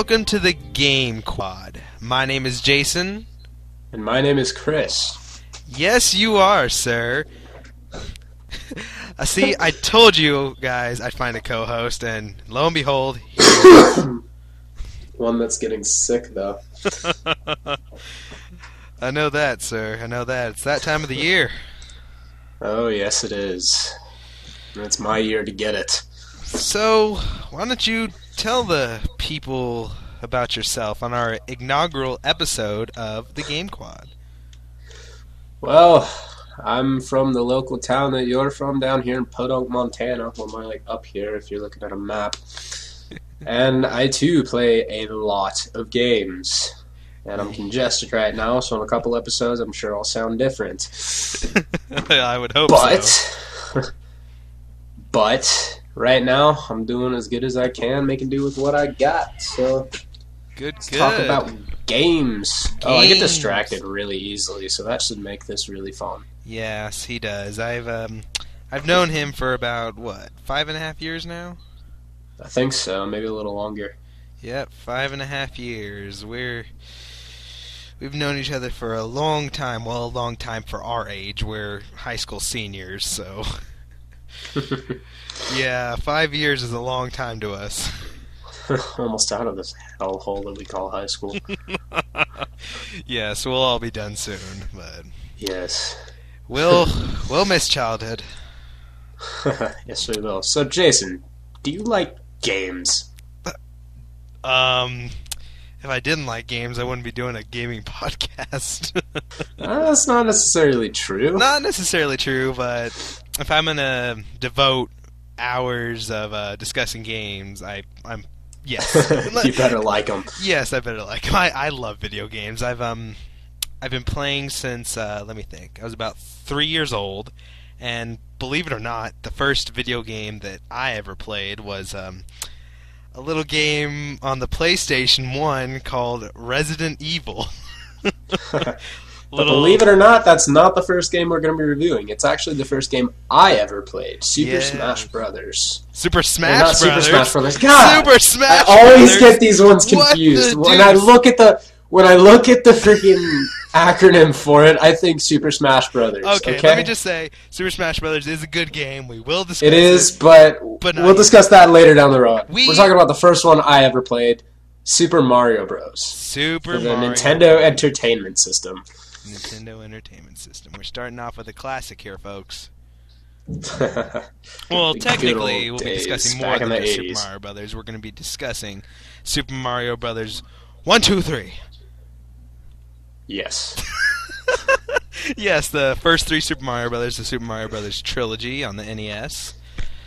Welcome to the Game Quad. My name is Jason. And my name is Chris. Yes, you are, sir. I uh, see, I told you guys I'd find a co host, and lo and behold, One that's getting sick, though. I know that, sir. I know that. It's that time of the year. Oh, yes, it is. It's my year to get it. So, why don't you tell the people about yourself on our inaugural episode of the Game Quad? Well, I'm from the local town that you're from down here in Podunk, Montana. Well, more like up here if you're looking at a map. and I too play a lot of games. And I'm congested right now, so in a couple episodes, I'm sure I'll sound different. I would hope But, so. but right now, I'm doing as good as I can, making do with what I got. So Good, let's good. talk about games. Oh, I get distracted really easily, so that should make this really fun. Yes, he does. I've um, I've known him for about what five and a half years now. I think so, maybe a little longer. Yep, five and a half years. We're we've known each other for a long time. Well, a long time for our age. We're high school seniors, so yeah, five years is a long time to us. Almost out of this hellhole that we call high school. yes, we'll all be done soon, but yes. we'll we'll miss childhood. yes, we will. So, Jason, do you like games? Um, if I didn't like games, I wouldn't be doing a gaming podcast. Uh, that's not necessarily true. Not necessarily true, but if I'm gonna devote hours of uh, discussing games, I I'm yes, you better like them. yes, I better like 'em. I I love video games. I've um I've been playing since uh, let me think. I was about three years old, and believe it or not, the first video game that I ever played was um a little game on the PlayStation One called Resident Evil. But believe it or not, that's not the first game we're going to be reviewing. It's actually the first game I ever played, Super Yes. Smash Brothers. Super Smash not Brothers. Super Smash Brothers. God, Super Smash I always Brothers. get these ones confused. the When I look at the when I look at the freaking acronym for it, I think Super Smash Brothers. Okay, Okay, let me just say, Super Smash Brothers is a good game. We will discuss It is, but, But we'll discuss that later down the road. We- We're talking about the first one I ever played, Super Mario Bros. Super Mario. For the Mario Nintendo Entertainment System. Nintendo Entertainment System. We're starting off with a classic here, folks. Well, technically, we'll be discussing more than just Super Mario Brothers. We're going to be discussing Super Mario Brothers one, two, three. yes. yes, the first three Super Mario Brothers, the Super Mario Brothers trilogy on the NES.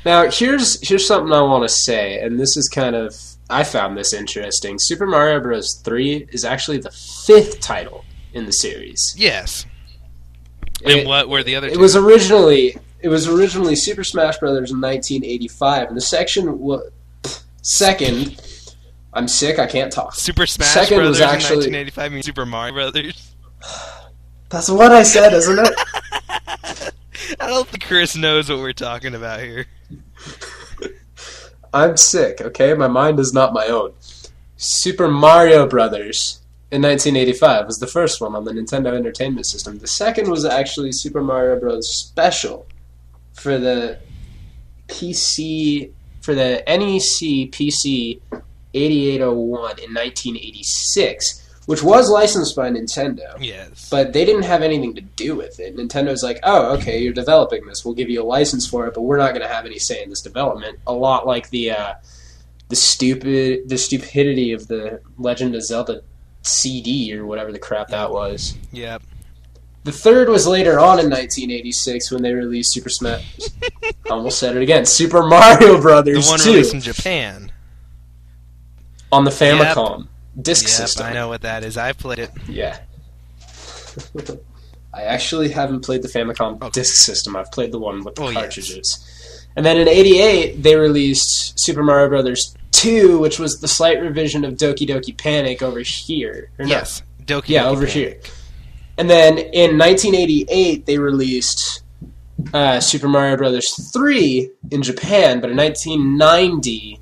Now here's here's something I want to say, and this is kind of I found this interesting. Super Mario Bros. Three is actually the fifth title in the series. Yes. It- and what were the other It two? was originally it was originally Super Smash Brothers in 1985, and the section was second. I'm sick. I can't talk. Super Smash second Brothers was actually- in 1985 means Super Mario Brothers. That's what I said, isn't it? I don't think Chris knows what we're talking about here. I'm sick. Okay, my mind is not my own. Super Mario Brothers in 1985 was the first one on the Nintendo Entertainment System. The second was actually Super Mario Bros. Special for the PC for the NEC PC 8801 in 1986, which was licensed by Nintendo. Yes. But they didn't have anything to do with it. Nintendo's like, oh, okay, you're developing this. We'll give you a license for it, but we're not going to have any say in this development. A lot like the uh, the stupid the stupidity of the Legend of Zelda CD or whatever the crap that was. Yep. The third was later on in 1986 when they released Super Smash. Almost said it again. Super Mario The Brothers one 2 released in Japan. on the Famicom disk Yep, system. I know what that is. I've played it. Yeah. I actually haven't played the Famicom Okay. disk system. I've played the one with the Oh, yes. cartridges. And then in '88, they released Super Mario Brothers 2, which was the slight revision of Doki Doki Panic over here. Or no, Yes. Doki Yeah, Doki over Panic. here. And then in 1988, they released uh, Super Mario Brothers 3 in Japan, but in 1990,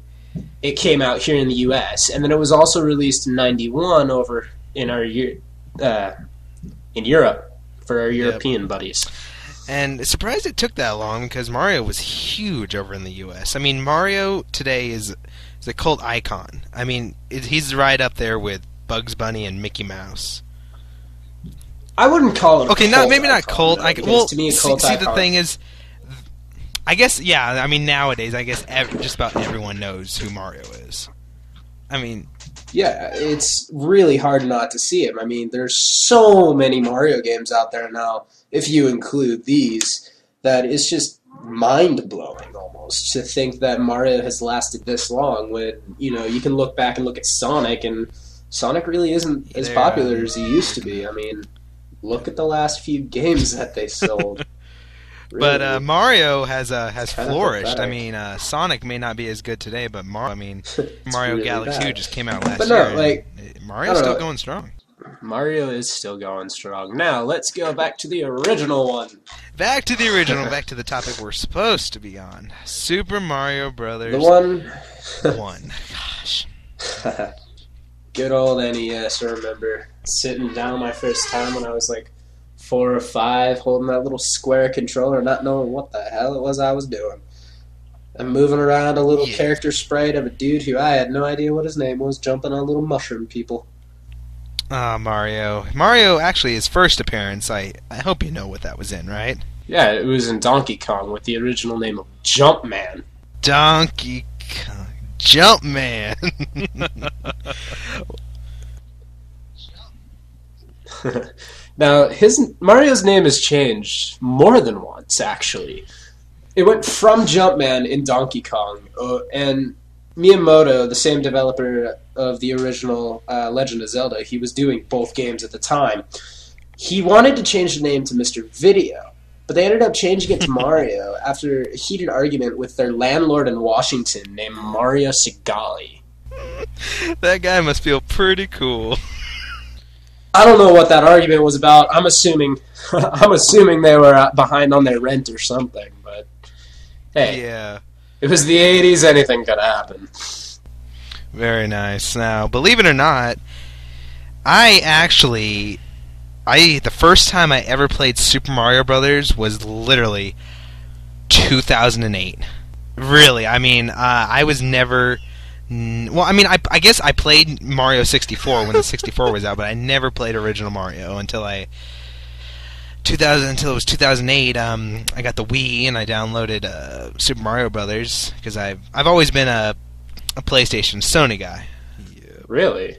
it came out here in the U.S. and then it was also released in '91 over in our uh, in Europe for our European buddies. And surprised it took that long because Mario was huge over in the U.S. I mean, Mario today is is a cult icon. I mean, it, he's right up there with Bugs Bunny and Mickey Mouse. I wouldn't call it. A Okay, cult not maybe not icon, cult. though, I, because well, to me, a see, cult see the thing is, I guess yeah. I mean, nowadays, I guess ev- just about everyone knows who Mario is. I mean, Yeah, it's really hard not to see him. I mean, there's so many Mario games out there now, if you include these, that it's just mind blowing almost to think that Mario has lasted this long when, you know, you can look back and look at Sonic and Sonic really isn't as popular um, as he used to be. I mean, look at the last few games that they sold. But uh, Mario has uh, has Kinda flourished. I mean, uh, Sonic may not be as good today, but Mario. I mean, Mario really Galaxy bad. 2 just came out last But no, year. like, Mario's still know. going strong. Mario is still going strong. Now, let's go back to the original one. Back to the original. back to the topic we're supposed to be on. Super Mario Brothers The one One. Gosh. Good old NES. I remember sitting down my first time when I was like four or five, holding that little square controller, not knowing what the hell it was I was doing. And moving around a little Yeah. character sprite of a dude who I had no idea what his name was, jumping on little mushroom people. Ah, Mario. Mario, actually, his first appearance, I, I hope you know what that was in, right? Yeah, it was in Donkey Kong with the original name of Jumpman. Donkey Kong. Jumpman. now, his Mario's name has changed more than once, actually. It went from Jumpman in Donkey Kong, uh, and Miyamoto, the same developer of the original uh, Legend of Zelda, he was doing both games at the time. He wanted to change the name to Mr. Video, but they ended up changing it to Mario after a heated argument with their landlord in Washington named Mario Segale. that guy must feel pretty cool. I don't know what that argument was about. I'm assuming, I'm assuming they were uh, behind on their rent or something. But hey, Yeah. it was the '80s. Anything could happen. Very nice. Now, believe it or not, I actually, I the first time I ever played Super Mario Brothers was literally 2008. Really, I mean, uh, I was never. N- Well, I mean, I, I guess I played Mario 64 when the 64 was out, but I never played original Mario until I 2000 until it was 2008. Um, I got the Wii and I downloaded uh, Super Mario Brothers because I've I've always been a a PlayStation Sony guy. Yeah. Really?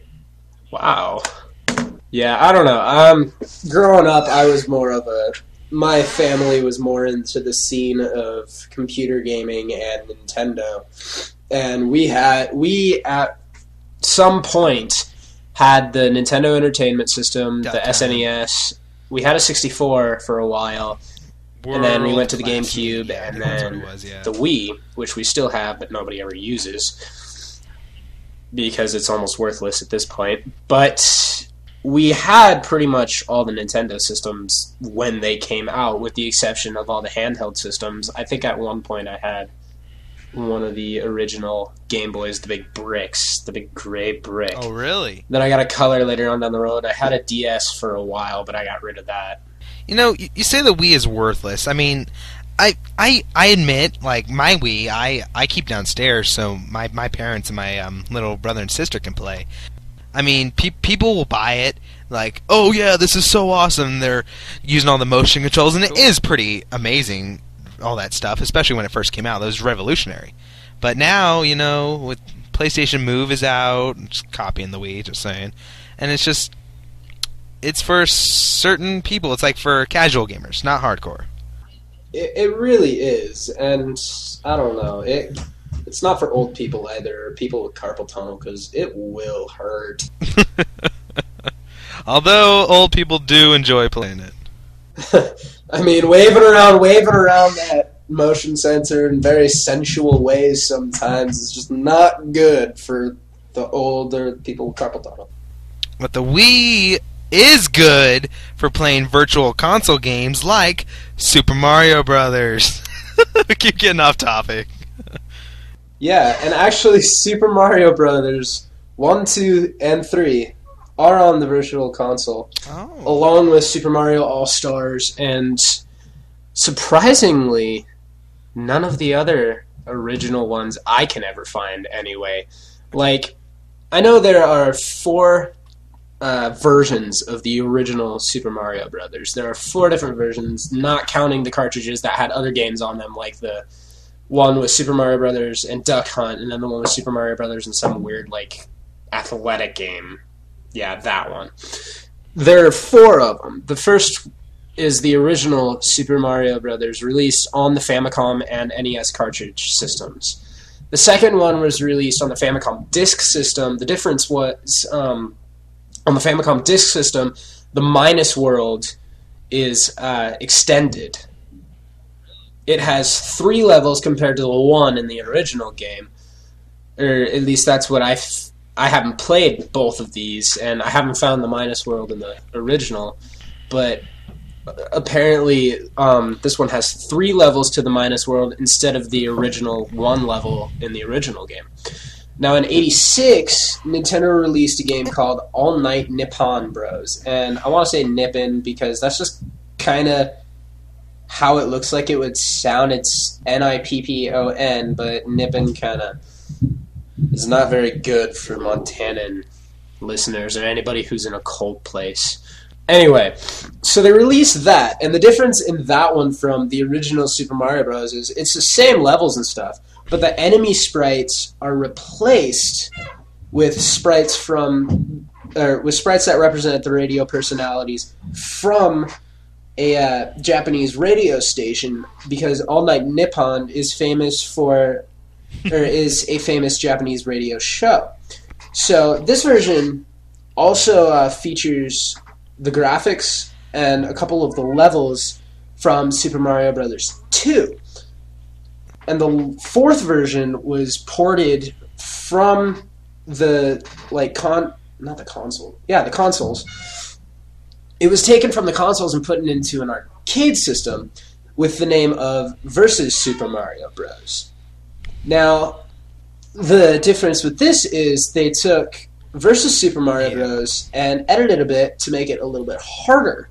Wow. Yeah, I don't know. Um, growing up, I was more of a. My family was more into the scene of computer gaming and Nintendo, and we had we at some point had the Nintendo Entertainment System, the com. SNES. We had a 64 for a while, And then we went to the GameCube, media, and then was, yeah. the Wii, which we still have but nobody ever uses because it's almost worthless at this point. But we had pretty much all the Nintendo systems when they came out, with the exception of all the handheld systems. I think at one point I had one of the original Game Boys, the big bricks, the big gray brick. oh, really? Then I got a color later on down the road. I had a DS for a while, but I got rid of that. You know, you, you say the Wii is worthless. I mean, I I I admit, like my Wii, I I keep downstairs so my my parents and my um, little brother and sister can play. I mean, pe- people will buy it like, oh yeah, this is so awesome. They're using all the motion controls, and it is pretty amazing. All that stuff, especially when it first came out, that was revolutionary. But now, you know, with PlayStation Move is out, just copying the Wii, just saying, and it's just it's for certain people. It's like for casual gamers, not hardcore. It, it really is, and I don't know. It it's not for old people either, or people with carpal tunnel, because it will hurt. Although old people do enjoy playing it. I mean, waving around, waving around that motion sensor in very sensual ways sometimes is just not good for the older people with carpal tunnel. But the Wii is good for playing virtual console games like Super Mario Brothers. we keep getting off topic. Yeah, and actually, Super Mario Brothers 1, 2, and 3 are on the Virtual Console, Oh. along with Super Mario All Stars, and surprisingly, none of the other original ones I can ever find anyway. Like, I know there are four uh, versions of the original Super Mario Brothers. There are four different versions, not counting the cartridges that had other games on them, like the one with Super Mario Brothers and Duck Hunt, and then the one with Super Mario Brothers and some weird like athletic game. Yeah, that one. There are four of them. The first is the original Super Mario Brothers released on the Famicom and NES cartridge systems. The second one was released on the Famicom Disk System. The difference was um, on the Famicom Disk System, the Minus World is uh, extended. It has three levels compared to the one in the original game, or at least that's what I. I haven't played both of these, and I haven't found the Minus World in the original, but apparently um, this one has three levels to the Minus World instead of the original one level in the original game. Now, in '86, Nintendo released a game called All Night Nippon Bros, and I want to say Nippon because that's just kind of how it looks like it would sound. It's N I P P O N, but Nippon kind of is not very good for Montanan listeners or anybody who's in a cold place. Anyway, so they released that, and the difference in that one from the original Super Mario Bros. is it's the same levels and stuff, but the enemy sprites are replaced with sprites from, or with sprites that represent the radio personalities from a uh, Japanese radio station because All Night Nippon is famous for, or is a famous Japanese radio show. So this version also uh, features the graphics and a couple of the levels from Super Mario Brothers 2. And the fourth version was ported from the like con not the console. Yeah, the consoles. It was taken from the consoles and put into an arcade system with the name of Versus Super Mario Bros. Now, the difference with this is they took versus Super Mario Yeah. Bros. and edited a bit to make it a little bit harder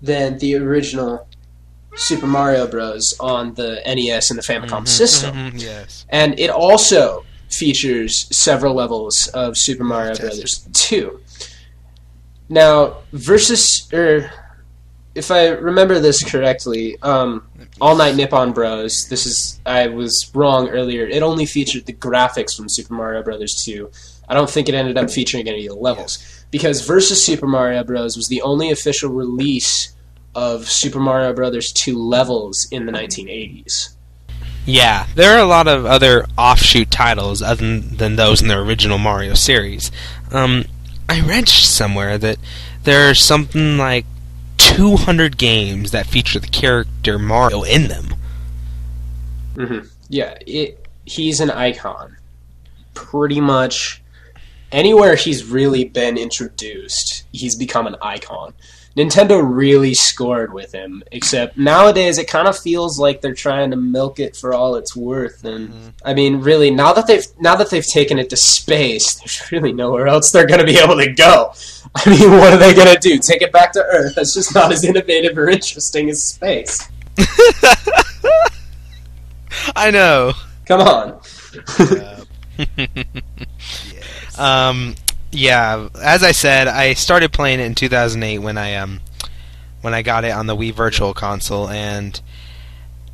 than the original Super Mario Bros. on the NES and the Famicom Mhm, system. mhm, yes. And it also features several levels of Super Mario Fantastic. Brothers 2. Now, versus, er, if I remember this correctly, um, All Night Nippon Bros. This is I was wrong earlier. It only featured the graphics from Super Mario Brothers 2. I don't think it ended up featuring any of the levels because Versus Super Mario Bros. was the only official release of Super Mario Brothers 2 levels in the 1980s. Yeah, there are a lot of other offshoot titles other than those in the original Mario series. Um, I read somewhere that there are something like 200 games that feature the character Mario in them. hmm Yeah, it. He's an icon. Pretty much anywhere he's really been introduced, he's become an icon. Nintendo really scored with him, except nowadays it kind of feels like they're trying to milk it for all it's worth. And Mhm. I mean, really, now that they've now that they've taken it to space, there's really nowhere else they're going to be able to go. I mean, what are they going to do? Take it back to Earth? That's just not as innovative or interesting as space. I know. Come on. Yes. Um, yeah, as I said, I started playing it in 2008 when I um when I got it on the Wii Virtual Console, and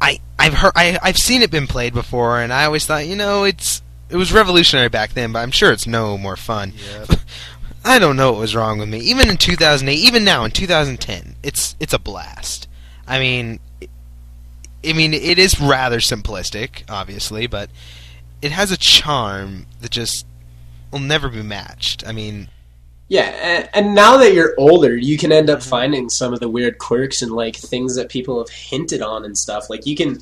I I've heard I I've seen it been played before, and I always thought you know it's it was revolutionary back then, but I'm sure it's no more fun. I don't know what was wrong with me. Even in 2008, even now in 2010, it's it's a blast. I mean, I mean it is rather simplistic, obviously, but it has a charm that just will never be matched. I mean, Yeah, and, and now that you're older, you can end up finding some of the weird quirks and like things that people have hinted on and stuff. Like you can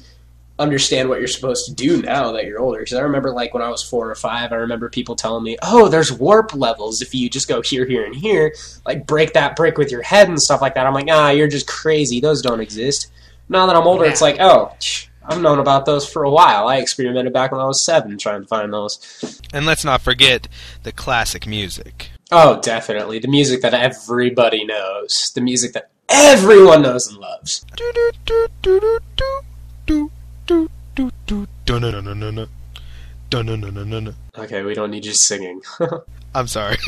understand what you're supposed to do now that you're older. Because I remember like when I was four or five, I remember people telling me, "Oh, there's warp levels if you just go here, here, and here. Like break that brick with your head and stuff like that." I'm like, "Ah, you're just crazy. Those don't exist." Now that I'm older, it's like, "Oh, tch, I've known about those for a while. I experimented back when I was seven trying to find those. And let's not forget the classic music. Oh, definitely. The music that everybody knows. The music that everyone knows and loves. Okay, we don't need you singing. I'm sorry.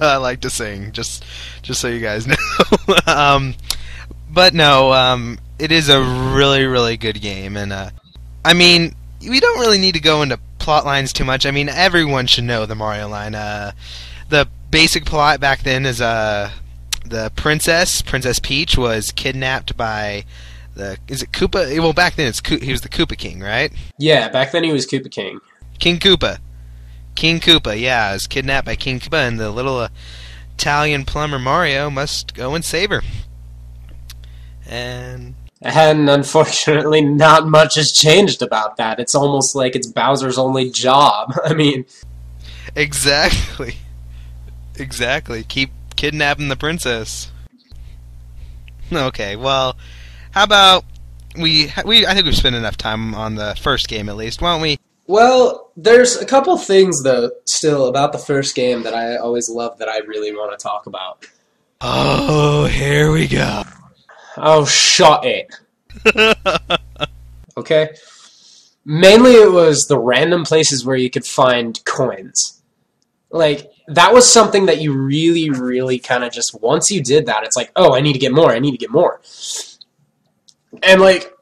I like to sing, just just so you guys know. um, but no, um, it is a really really good game, and uh, I mean, we don't really need to go into plot lines too much. I mean, everyone should know the Mario line. Uh, the basic plot back then is uh, the princess, Princess Peach, was kidnapped by the is it Koopa? Well, back then it's Ko- he was the Koopa King, right? yeah, back then he was Koopa King. King Koopa. King Koopa, yeah, is kidnapped by King Koopa, and the little uh, Italian plumber Mario must go and save her. And And unfortunately, not much has changed about that. It's almost like it's Bowser's only job. I mean, exactly, exactly, keep kidnapping the princess. Okay, well, how about we? We I think we've spent enough time on the first game at least. Why don't we? well, there's a couple things though still about the first game that I always love that I really want to talk about. Oh, here we go. Oh, shut it. Okay? Mainly it was the random places where you could find coins. Like, that was something that you really, really kind of just, once you did that, it's like, oh, I need to get more, I need to get more. And, like,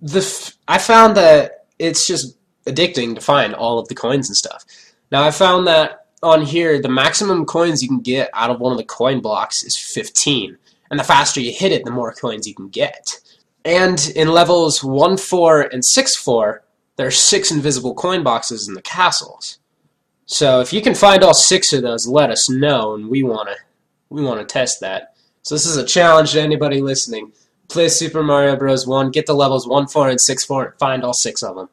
the f- I found that it's just addicting to find all of the coins and stuff. Now, I found that on here, the maximum coins you can get out of one of the coin blocks is 15. And the faster you hit it, the more coins you can get. And in levels 1 4 and 6 4, there are six invisible coin boxes in the castles. So if you can find all six of those, let us know, and we wanna we wanna test that. So this is a challenge to anybody listening. Play Super Mario Bros. 1, get to levels 1 4 and 6 4, and find all six of them.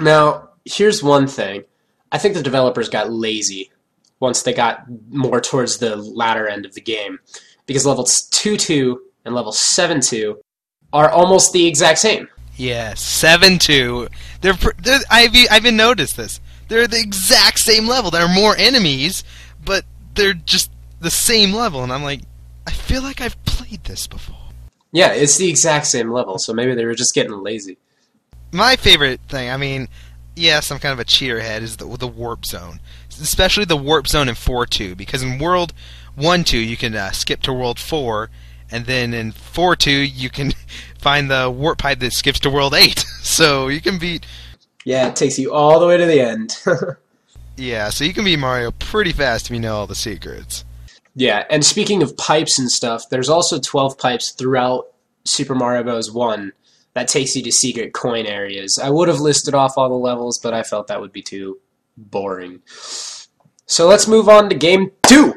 Now, here's one thing. I think the developers got lazy once they got more towards the latter end of the game. Because levels 2 2 and level 7 2 are almost the exact same. Yeah, seven two. They're, they're I've I've even noticed this. They're the exact same level. There are more enemies, but they're just the same level. And I'm like, I feel like I've played this before. Yeah, it's the exact same level, so maybe they were just getting lazy. My favorite thing, I mean, yes, I'm kind of a cheaterhead, is the the warp zone, especially the warp zone in four two, because in World one two you can uh, skip to World four, and then in four two you can find the warp pipe that skips to World eight. So you can beat Yeah, it takes you all the way to the end. Yeah, so you can beat Mario pretty fast if you know all the secrets. yeah, and speaking of pipes and stuff, there's also 12 pipes throughout Super Mario Bros. 1 that takes you to secret coin areas. I would have listed off all the levels, but I felt that would be too boring. So let's move on to game 2.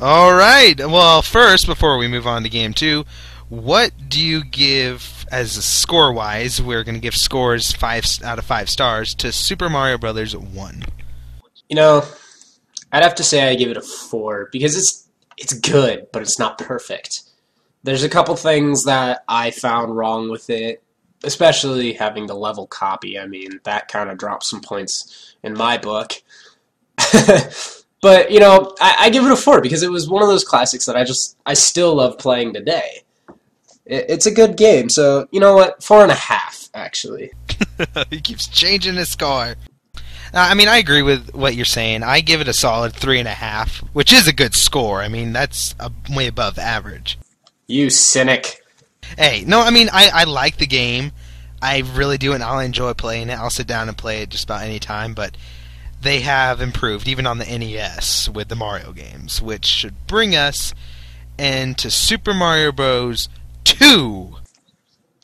All right. Well, first, before we move on to game two, what do you give as score wise? We're going to give scores five out of five stars to Super Mario Brothers One. You know, I'd have to say I give it a 4 because it's it's good, but it's not perfect. There's a couple things that I found wrong with it, especially having the level copy. I mean, that kind of drops some points in my book. but you know, I, I give it a four because it was one of those classics that I just I still love playing today. It, it's a good game, so you know what? Four and a half, actually. he keeps changing his score. Uh, I mean, I agree with what you're saying. I give it a solid three and a half, which is a good score. I mean, that's a, way above average. You cynic. Hey, no, I mean, I, I like the game. I really do, and I'll enjoy playing it. I'll sit down and play it just about any time, but they have improved, even on the NES, with the Mario games, which should bring us into Super Mario Bros. 2.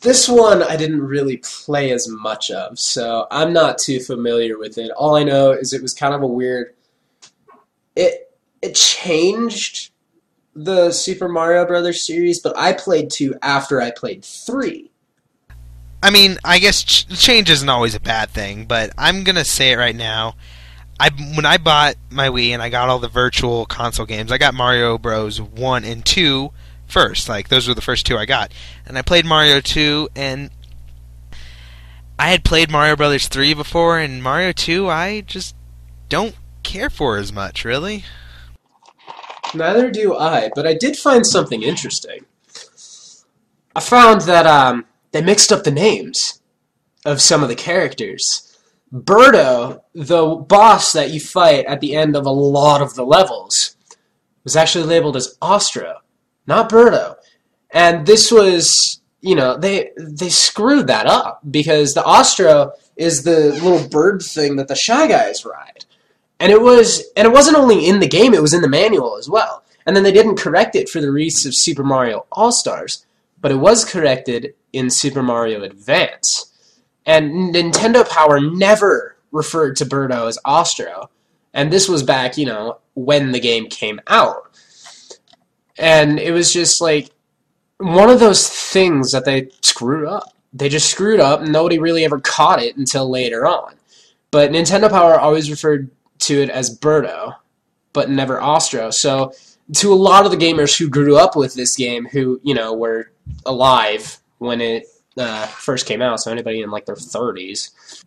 This one I didn't really play as much of, so I'm not too familiar with it. All I know is it was kind of a weird. It it changed the Super Mario Brothers series, but I played two after I played three. I mean, I guess ch- change isn't always a bad thing, but I'm gonna say it right now. I when I bought my Wii and I got all the virtual console games, I got Mario Bros. One and Two first. Like those were the first two I got, and I played Mario Two, and I had played Mario Brothers 3 before, and Mario 2, I just don't care for as much, really. Neither do I, but I did find something interesting. I found that um, they mixed up the names of some of the characters. Birdo, the boss that you fight at the end of a lot of the levels, was actually labeled as Ostro, not Birdo. And this was, you know, they they screwed that up because the Ostro is the little bird thing that the Shy Guys ride. And it was and it wasn't only in the game, it was in the manual as well. And then they didn't correct it for the release of Super Mario All-Stars, but it was corrected in Super Mario Advance. And Nintendo Power never referred to Birdo as Ostro. And this was back, you know, when the game came out. And it was just like one of those things that they screwed up. They just screwed up and nobody really ever caught it until later on. But Nintendo Power always referred to it as Birdo, but never Ostro. So to a lot of the gamers who grew up with this game, who, you know, were alive when it uh, first came out, so anybody in like their 30s,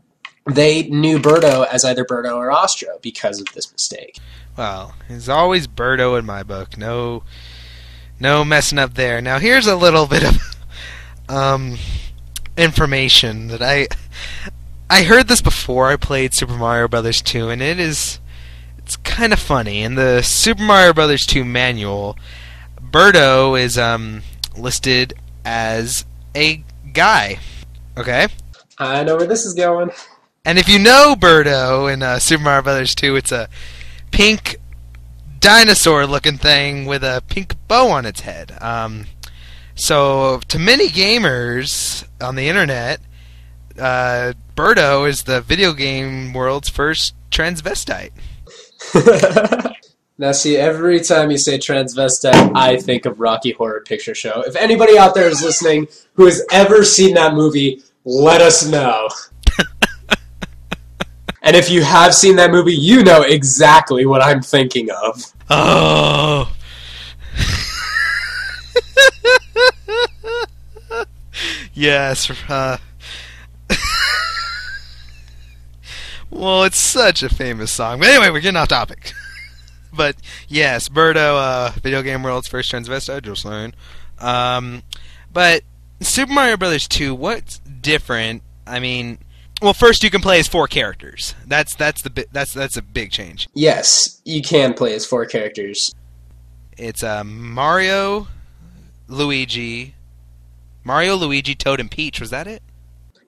they knew Birdo as either Birdo or Ostro because of this mistake. Well, it's always Birdo in my book. No, no messing up there. Now here's a little bit of um, information that I I heard this before I played Super Mario Brothers 2, and it is it's kind of funny. In the Super Mario Brothers 2 manual, Birdo is um, listed as a guy. Okay? I know where this is going. And if you know Birdo in uh, Super Mario Brothers 2, it's a pink dinosaur-looking thing with a pink bow on its head. Um, so, to many gamers on the internet, uh, Birdo is the video game world's first transvestite. now, see, every time you say transvestite, I think of Rocky Horror Picture Show. If anybody out there is listening who has ever seen that movie, let us know. and if you have seen that movie, you know exactly what I'm thinking of. Oh. yes. Uh, well, it's such a famous song. But anyway, we're getting off topic. But yes, Birdo, uh, video game world's first transvestite, just saying. Um, but Super Mario Brothers 2, what's different? I mean, well, first you can play as four characters. That's that's the that's that's a big change. Yes, you can play as four characters. It's uh, Mario, Luigi, Mario, Luigi, Toad, and Peach. Was that it?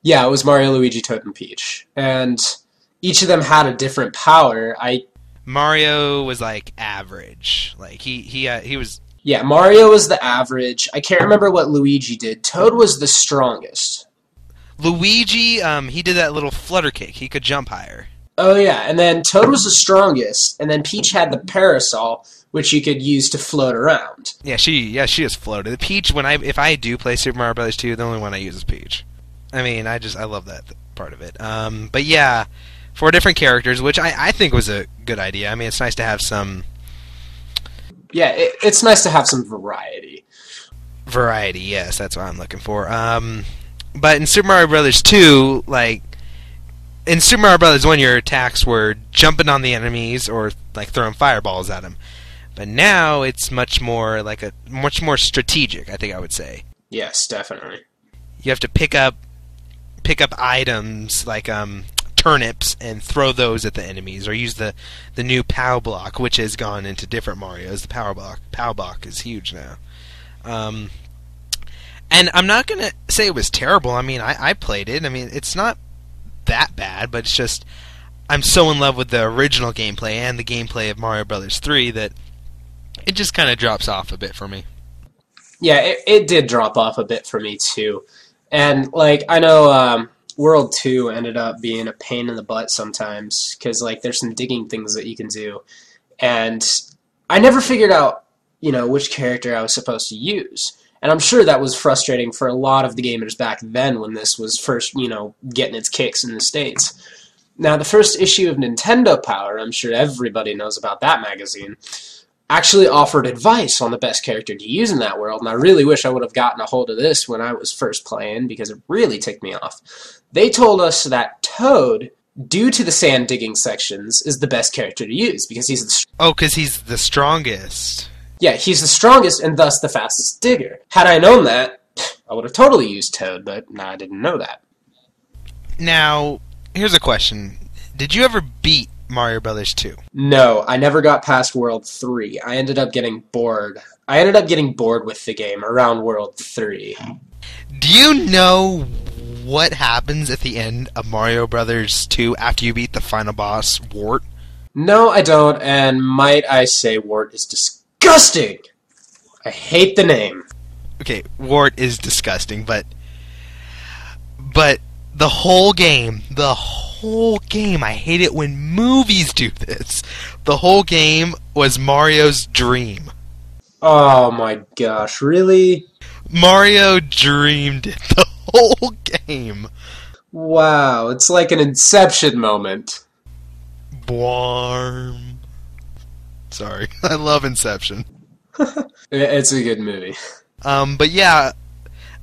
Yeah, it was Mario, Luigi, Toad, and Peach, and each of them had a different power. I Mario was like average. Like he he uh, he was yeah, Mario was the average. I can't remember what Luigi did. Toad was the strongest. Luigi, um, he did that little flutter kick. He could jump higher. Oh yeah, and then Toad was the strongest, and then Peach had the parasol, which you could use to float around. Yeah, she yeah she is floated. Peach when I if I do play Super Mario Brothers 2, the only one I use is Peach. I mean, I just I love that part of it. Um, but yeah, four different characters, which I I think was a good idea. I mean, it's nice to have some yeah, it, it's nice to have some variety. Variety, yes, that's what I'm looking for. Um, but in Super Mario Brothers 2, like in Super Mario Brothers 1, your attacks were jumping on the enemies or like throwing fireballs at them. But now it's much more like a much more strategic. I think I would say. Yes, definitely. You have to pick up pick up items like um, turnips and throw those at the enemies, or use the the new POW block, which has gone into different Mario's. The power block POW block is huge now. Um, and I'm not gonna say it was terrible. I mean, I, I played it. I mean, it's not that bad, but it's just I'm so in love with the original gameplay and the gameplay of Mario Brothers 3 that it just kind of drops off a bit for me. Yeah, it, it did drop off a bit for me too. And like I know um, World 2 ended up being a pain in the butt sometimes cuz like there's some digging things that you can do. And I never figured out, you know, which character I was supposed to use. And I'm sure that was frustrating for a lot of the gamers back then when this was first, you know, getting its kicks in the States. Now, the first issue of Nintendo Power, I'm sure everybody knows about that magazine, actually offered advice on the best character to use in that world. And I really wish I would have gotten a hold of this when I was first playing because it really ticked me off. They told us that Toad, due to the sand digging sections, is the best character to use because he's the Oh, because he's the strongest. yeah he's the strongest and thus the fastest digger. Had I known that, I would have totally used Toad, but nah, I didn't know that. Now, here's a question: Did you ever beat Mario Brothers 2? No, I never got past World 3. I ended up getting bored. I ended up getting bored with the game around World 3. Do you know what happens at the end of Mario Brothers 2 after you beat the final boss, Wart? No, I don't, and might I say Wart is disgusting! I hate the name. Okay, Wart is disgusting, but but the whole game, the whole game, I hate it when movies do this. The whole game was Mario's dream. Oh my gosh, really? Mario dreamed it the whole game. Wow, it's like an Inception moment. Bwarm. Sorry, I love Inception. It's a good movie. Um, but yeah,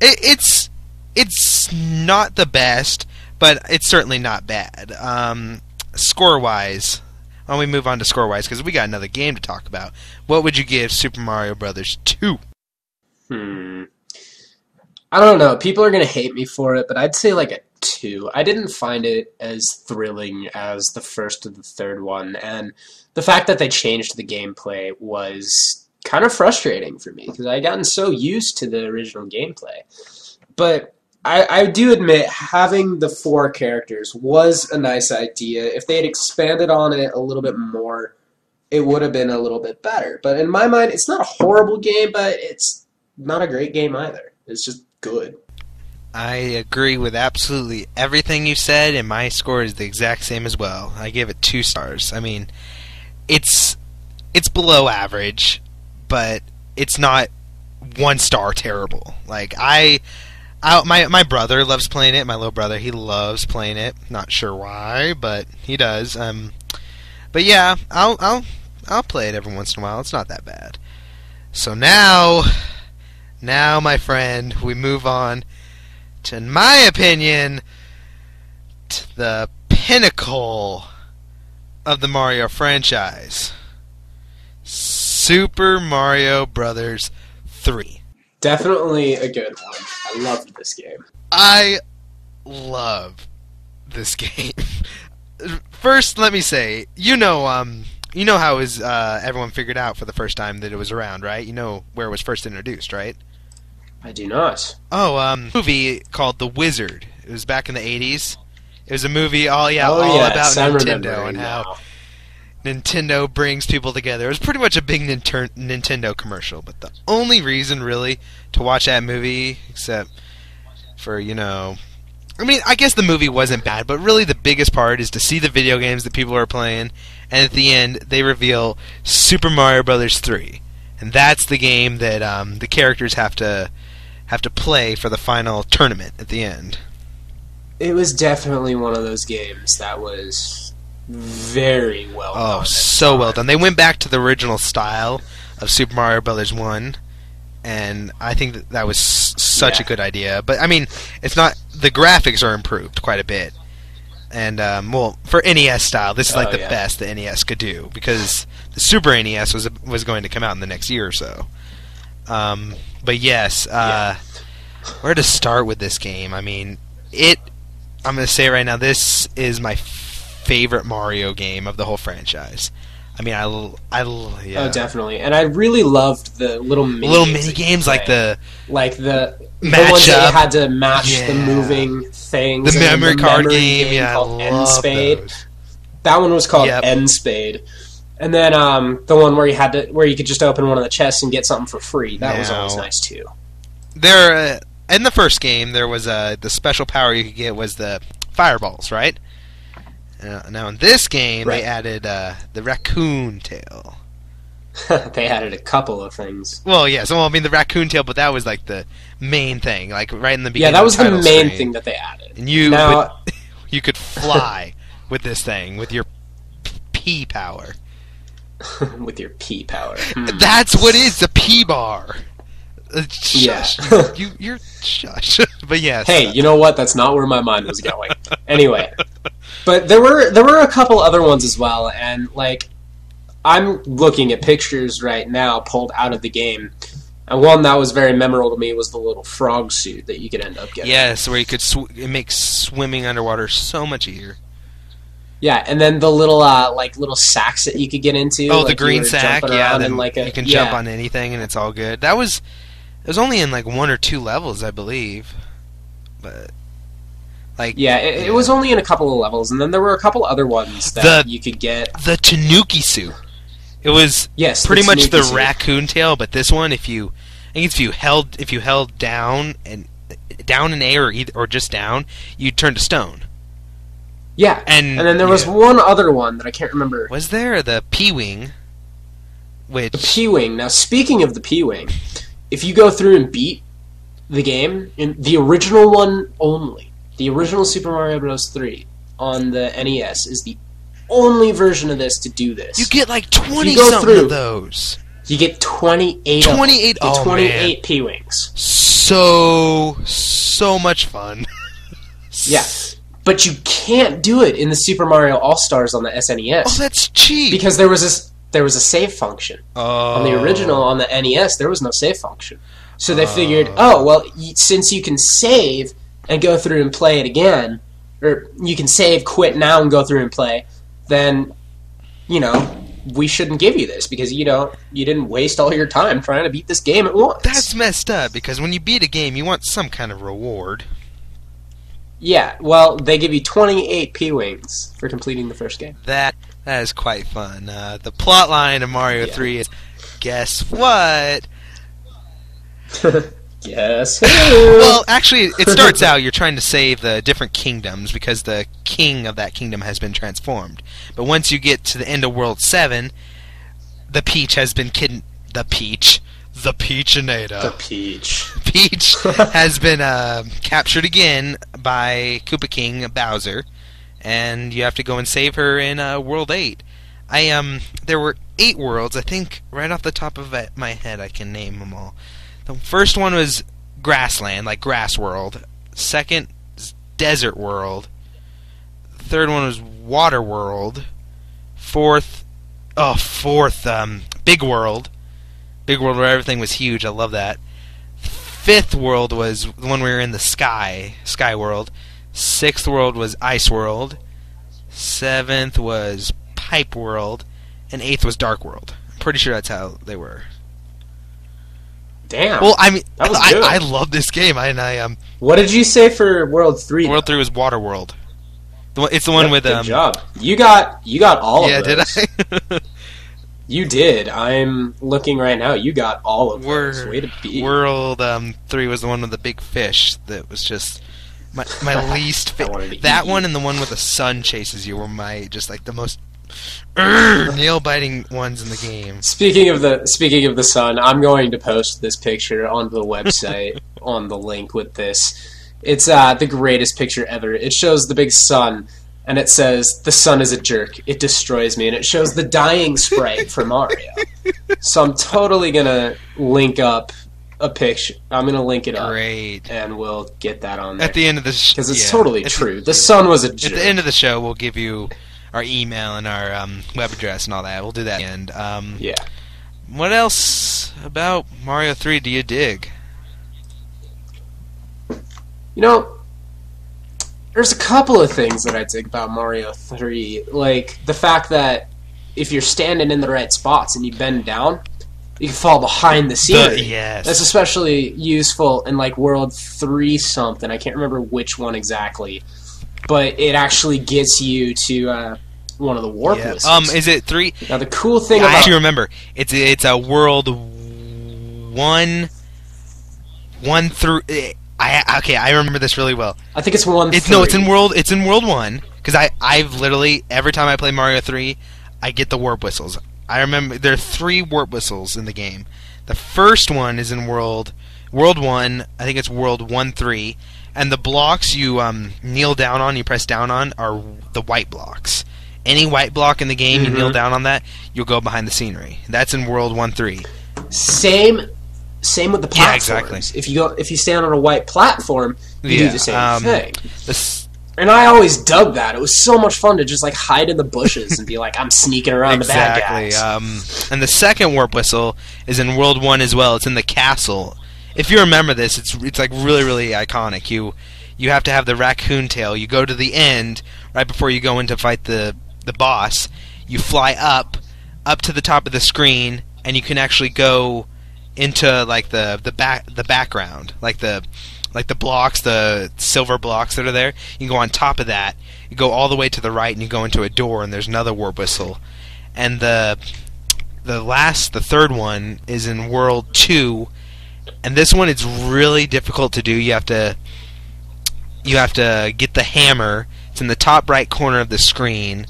it, it's it's not the best, but it's certainly not bad. Um, score wise, why don't we move on to score wise because we got another game to talk about. What would you give Super Mario Brothers two? Hmm. I don't know. People are gonna hate me for it, but I'd say like a two. I didn't find it as thrilling as the first or the third one, and the fact that they changed the gameplay was kind of frustrating for me because I gotten so used to the original gameplay. But I, I do admit having the four characters was a nice idea. If they had expanded on it a little bit more, it would have been a little bit better. But in my mind, it's not a horrible game, but it's not a great game either. It's just good. I agree with absolutely everything you said, and my score is the exact same as well. I give it two stars. I mean, it's it's below average, but it's not one star terrible. Like I, I my my brother loves playing it. My little brother, he loves playing it. Not sure why, but he does. Um, but yeah, I'll I'll I'll play it every once in a while. It's not that bad. So now, now my friend, we move on to, in my opinion, to the pinnacle of the Mario franchise. Super Mario Brothers 3. Definitely a good one. I loved this game. I love this game. First, let me say, you know, um, you know how is uh, everyone figured out for the first time that it was around, right? You know where it was first introduced, right? I do not. Oh, um, movie called The Wizard. It was back in the '80s. It was a movie, all yeah, oh, all yes, about Nintendo and how now. Nintendo brings people together. It was pretty much a big Ninter- Nintendo commercial, but the only reason really to watch that movie, except for you know, I mean, I guess the movie wasn't bad, but really the biggest part is to see the video games that people are playing, and at the end they reveal Super Mario Brothers three, and that's the game that um, the characters have to have to play for the final tournament at the end. It was definitely one of those games that was very well done. Oh, so well done. They went back to the original style of Super Mario Brothers 1 and I think that that was s- such a good idea. But I mean, it's not the graphics are improved quite a bit. And um, well, for NES style, this is like Oh, the yeah. best the NES could do because the Super NES was was going to come out in the next year or so. Um, but yes, uh, where to start with this game? I mean, it. I'm going to say right now, this is my favorite Mario game of the whole franchise. I mean, I, yeah. Oh, definitely. And I really loved the little mini little mini games like the like the the Match ones that you had to match the moving things. the memory the card memory game. Yeah, I called love N-Spade. those. That one was called Yep. N Spade. And then um, the one where you had to where you could just open one of the chests and get something for free. That was Now- always nice too. There, uh, in the first game, there was uh, the special power you could get was the fireballs, right? Uh, now in this game, Right. they added uh, the raccoon tail. they added a couple of things. Well, yeah, so well, I mean the raccoon tail, but that was like the main thing, like right in the beginning. Yeah, that was the title main screen. thing that they added. And you, Now- but you could fly with this thing with your p- power. with your P power. Hmm. That's what is the P bar. Uh, Yeah. you, you're shush. but yes. Hey, you know what? That's not where my mind was going. anyway, but there were there were a couple other ones as well, and like I'm looking at pictures right now pulled out of the game, and one that was very memorable to me was the little frog suit that you could end up getting. Yes, where you could sw- it makes swimming underwater so much easier. Yeah, and then the little uh, like little sacks that you could get into. Oh, like the green sack. Yeah, then like a, you can yeah. jump on anything and it's all good. That was it was only in like one or two levels, I believe. But like Yeah, it, Yeah. it was only in a couple of levels, and then there were a couple other ones that The- you could get. the Tanuki suit. It was Yes, pretty much the suit. raccoon tail, but this one, if you, I think if you held if you held down and down in A or either, or just down, you turned to stone. Yeah, And, and then there was yeah. one other one that I can't remember. was there the P wing, which The P Wing. Now, speaking of the P Wing, if you go through and beat the game, in the original one only, the original Super Mario Bros. 3 on the NES is the only version of this to do this. you get like twenty go something through- of those. You get 28 of them. 28 You get oh, 28 P Wings. So so much fun. Yeah. But you can't do it in the Super Mario All Stars on the SNES. Oh, that's cheap. because there was this there was a save function. oh. On the oh. original on the NES, there was no save function. So they Oh. figured, oh well, y- since you can save and go through and play it again, or you can save, quit now, and go through and play, then you know we shouldn't give you this because you know you didn't waste all your time trying to beat this game at once. That's messed up because when you beat a game, you want some kind of reward. Yeah. Well, they give you 28 P wings for completing the first game. That that is quite fun. Uh, the plot line of Mario Yeah. 3 is guess what? yes. Well, actually, it starts out you're trying to save the different kingdoms because the king of that kingdom has been transformed. But once you get to the end of World 7, the Peach has been kidnapped. The Peach. The Peachinada. the peach. Peach has been uh, captured again by Koopa King Bowser, and you have to go and save her in uh, World Eight. I um, there were eight worlds. I think right off the top of my head, I can name them all. The first one was Grassland, like Grass World. Second, is Desert World. Third one was Water World. Fourth, oh, fourth, um, Big World. Big World where everything was huge. I love that. Fifth world was the one we were in the sky, Sky World. Sixth world was Ice World. Seventh was Pipe World, and eighth was Dark World. I'm pretty sure that's how they were. Damn. Well, I mean, I, good. I love this game. I, and I um, what did you say for World Three? World Three was Water World. The one, it's the one Yep, with good um. job. You got you got all yeah, of those. Yeah, did. I? You did. I'm looking right now. You got all of those. Way to be. World um, Three was the one with the big fish that was just my my least. I Fa- wanted to that one you. and the one with the sun chases you were my just like the most nail biting ones in the game. Speaking of the speaking of the sun, I'm going to post this picture on the website on the link with this. It's uh, the greatest picture ever. It shows the big sun, and it says, "The sun is a jerk. It destroys me." And it shows the dying sprite for Mario. So I'm totally gonna link up a picture. I'm gonna link it up, Great. and we'll get that on there At the end of the sh- because it's yeah, totally at the- true. The sun was a jerk At the end of the show, we'll give you our email and our um, web address and all that. We'll do that. And um, yeah. what else about Mario Three do you dig? You know, there's a couple of things that I dig about Mario 3. Like the fact that if you're standing in the right spots and you bend down, you can fall behind the scenery. The- yes. That's especially useful in like World 3 something. I can't remember which one exactly. But it actually gets you to uh, one of the warp Yeah. Um, is it three? now the cool thing I about actually remember. It's it's a world one one through. I okay. I remember this really well. I think it's one It's no. It's in world. It's in world one because I I've literally every time I play Mario three, I get the warp whistles. I remember there are three warp whistles in the game. The first one is in world world one. I think it's world one three, and the blocks you um, kneel down on, you press down on, are the white blocks. any white block in the game, you kneel Mhm. down on that, you'll go behind the scenery. That's in World One Three. Same, same with the Yeah, exactly. If you go, if you stand on a white platform, you do the same um, thing. This, And I always dug that. It was so much fun to just like hide in the bushes and be like, I'm sneaking around the bad exactly. guys. Um, and the second warp whistle is in World One as well. It's in the castle. If you remember this, it's it's like really really iconic. You you have to have the raccoon tail. You go to the end right before you go in to fight the the boss. You fly up up to the top of the screen, and you can actually go into like the the back the background, like the like the blocks, the silver blocks that are there. You go on top of that. You go all the way to the right, and you go into a door, and there's another warp whistle. And the the last, the third one is in World Two, and this one is really difficult to do. You have to you have to get the hammer. It's in the top right corner of the screen.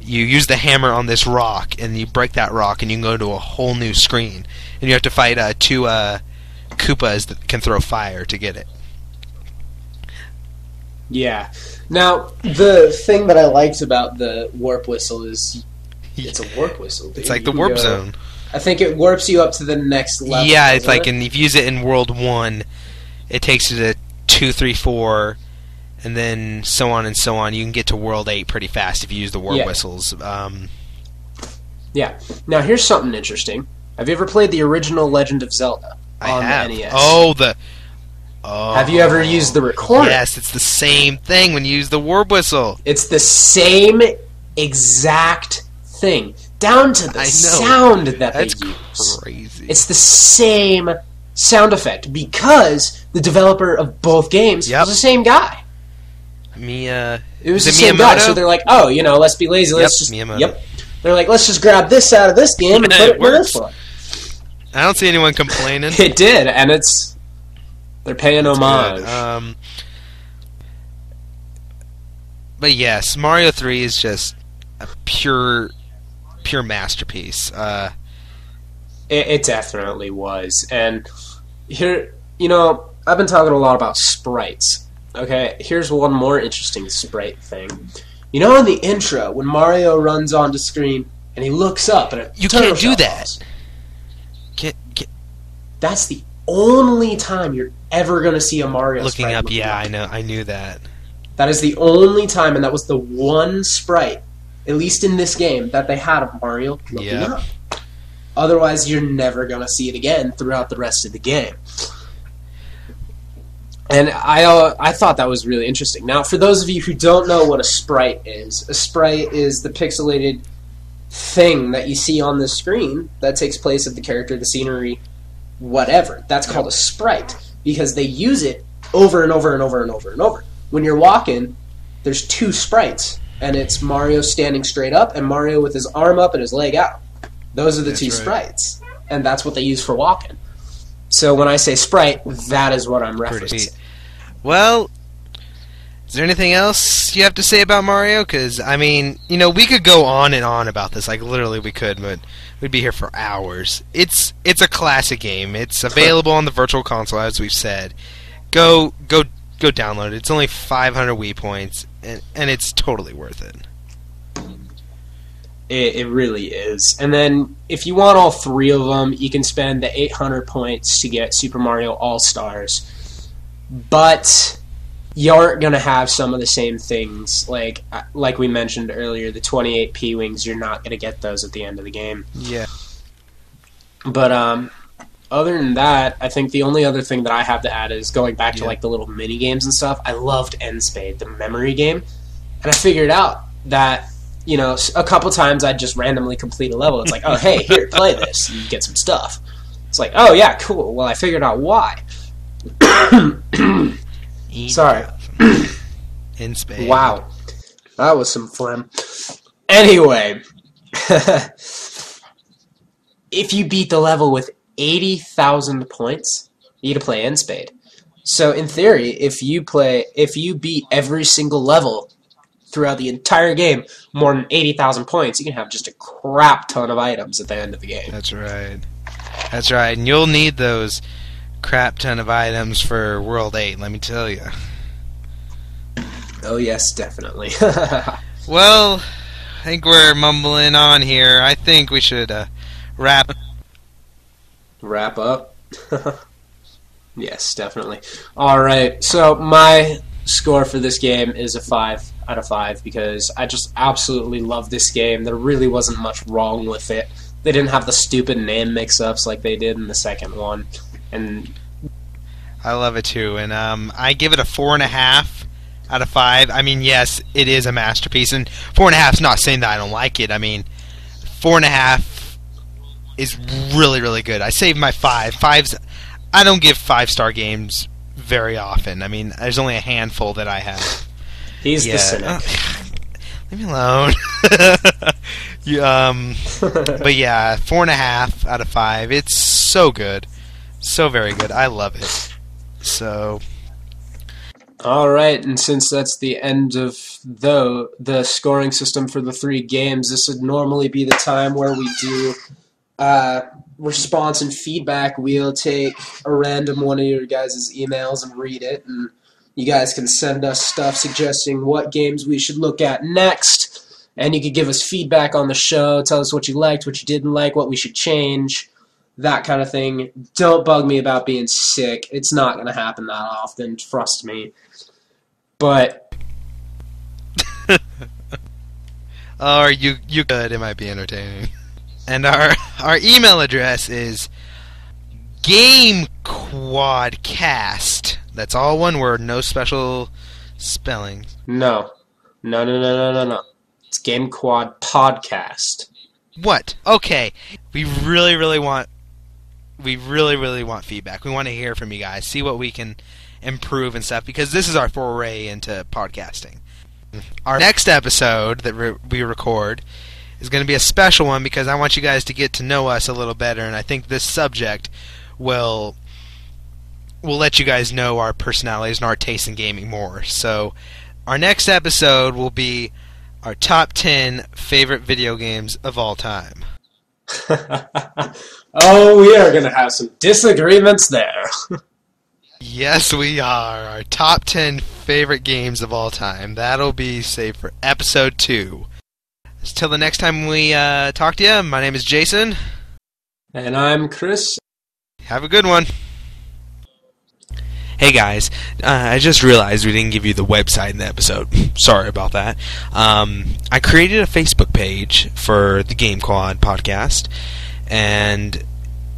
You use the hammer on this rock, and you break that rock, and you can go to a whole new screen. And you have to fight uh, two uh, Koopas that can throw fire to get it. yeah. Now the thing that I liked about the warp whistle is it's a warp whistle. dude. It's like the warp zone. I think it warps you up to the next level. yeah, it's like, it? and if you use it in World One, it takes you to two, three, four, and then so on and so on. You can get to World Eight pretty fast if you use the warp Yeah. whistles. Um, Yeah. Now here's something interesting. Have you ever played the original Legend of Zelda I on have. the NES? Oh, the. Oh. Have you ever used the recorder? Yes, it's the same thing when you use the warp whistle. It's the same exact thing, down to the sound that That's they use. crazy. It's the same sound effect because the developer of both games Yep. was the same guy. Mia. It was Is the it same guy, so they're like, oh, you know, let's be lazy. Let's just Yep, Miyamoto. yep. They're like, let's just grab this out of this game and Yeah, put it it in this one. I don't see anyone complaining. It did, and it's they're paying homage. Good. Um, but yes, Mario Three is just a pure, pure masterpiece. Uh, It, it definitely was. And here, you know, I've been talking a lot about sprites. Okay, here's one more interesting sprite thing. You know, in the intro, when Mario runs onto screen and he looks up and You can't do that. get, get, That's the only time you're ever going to see a Mario looking sprite up, looking yeah, up. I know, I knew that. That is the only time, and that was the one sprite, at least in this game, that they had of Mario looking Yep. up. Otherwise, you're never going to see it again throughout the rest of the game. And I, uh, I thought that was really interesting. Now, for those of you who don't know what a sprite is, a sprite is the pixelated thing that you see on the screen that takes place of the character, the scenery, whatever. That's called a sprite because they use it over and over and over and over and over. When you're walking, there's two sprites, and it's Mario standing straight up and Mario with his arm up and his leg out. Those are the That's two right. sprites, and that's what they use for walking. So when I say sprite, that is what I'm referencing. Well, is there anything else you have to say about Mario? Because I mean, you know, we could go on and on about this. Like literally, we could, but we'd be here for hours. It's it's a classic game. It's available on the Virtual Console, as we've said. Go go go download it. It's only 500 Wii points, and and it's totally worth it. It, it really is. And then if you want all three of them, you can spend the 800 points to get Super Mario All Stars. But you aren't going to have some of the same things like uh, like we mentioned earlier, the 28 P wings. You're not going to get those at the end of the game. Yeah. But um, other than that, I think the only other thing that I have to add is going back to Yeah. like the little mini games and stuff. I loved N-Spade, the memory game, and I figured out that you know a couple times I'd just randomly complete a level. It's like, oh hey, here, play this, and you get some stuff. It's like, oh yeah, cool. Well, I figured out why. Sorry. N-Spade. Wow, that was some phlegm. Anyway, if you beat the level with eighty thousand points, you get to play N-Spade. So in theory, if you play, if you beat every single level throughout the entire game more than eighty thousand points, you can have just a crap ton of items at the end of the game. That's right. That's right. And you'll need those crap ton of items for World 8, let me tell you. Oh yes, definitely. Well, I think we're mumbling on here. I think we should uh, wrap. Wrap up. yes, definitely. All right. So my score for this game is a five out of five because I just absolutely love this game. There really wasn't much wrong with it. They didn't have the stupid name mix-ups like they did in the second one, and I love it too, and um, I give it a four and a half out of five. I mean, yes, it is a masterpiece, and four and a half is not saying that I don't like it. I mean, four and a half is really, really good. I saved my five. Fives, I don't give five star games very often. I mean, there's only a handful that I have. he's Yeah. the cynic. Uh, leave me alone. you, um, but yeah, four and a half out of five. It's so good, so very good. I love it. So All right, and since that's the end of the the scoring system for the three games, this would normally be the time where we do uh, response and feedback. We'll take a random one of your guys' emails and read it, and you guys can send us stuff suggesting what games we should look at next. And you could give us feedback on the show, tell us what you liked, what you didn't like, what we should change, that kind of thing. Don't bug me about being sick. It's not going to happen that often, trust me. But Oh, are you you good? It might be entertaining. And our our email address is GameQuadcast. That's all one word, no special spelling. no, no, no, no, no, no, no. It's Game Quad Podcast. What? Okay. We really, really want we really, really want feedback. We want to hear from you guys. See what we can improve and stuff because this is our foray into podcasting. Mm-hmm. Our next episode that re- we record is going to be a special one because I want you guys to get to know us a little better, and I think this subject will will let you guys know our personalities and our taste in gaming more. So, our next episode will be our top 10 favorite video games of all time. oh, we are going to have some disagreements there. Yes, we are. Our top 10 favorite games of all time. That'll be saved for episode 2. Till the next time we uh, talk to you, my name is Jason. and I'm Chris. Have a good one. Hey guys, uh, I just realized we didn't give you the website in the episode. Sorry about that. Um, I created a Facebook page for the Game Quad podcast, and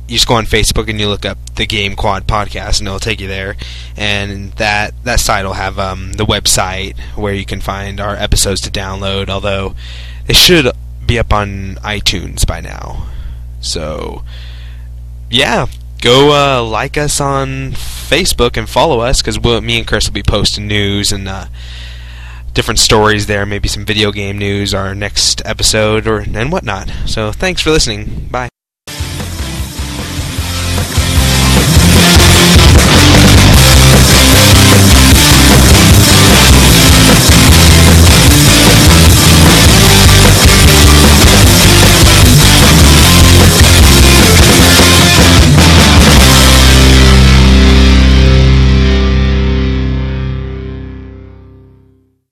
you just go on Facebook and you look up the Game Quad podcast, and it'll take you there. And that that site will have um, the website where you can find our episodes to download. Although they should be up on iTunes by now. So yeah, go uh, like us on Facebook and follow us because we'll, me and Chris will be posting news and uh, different stories there, maybe some video game news, our next episode, or and whatnot. So thanks for listening. Bye.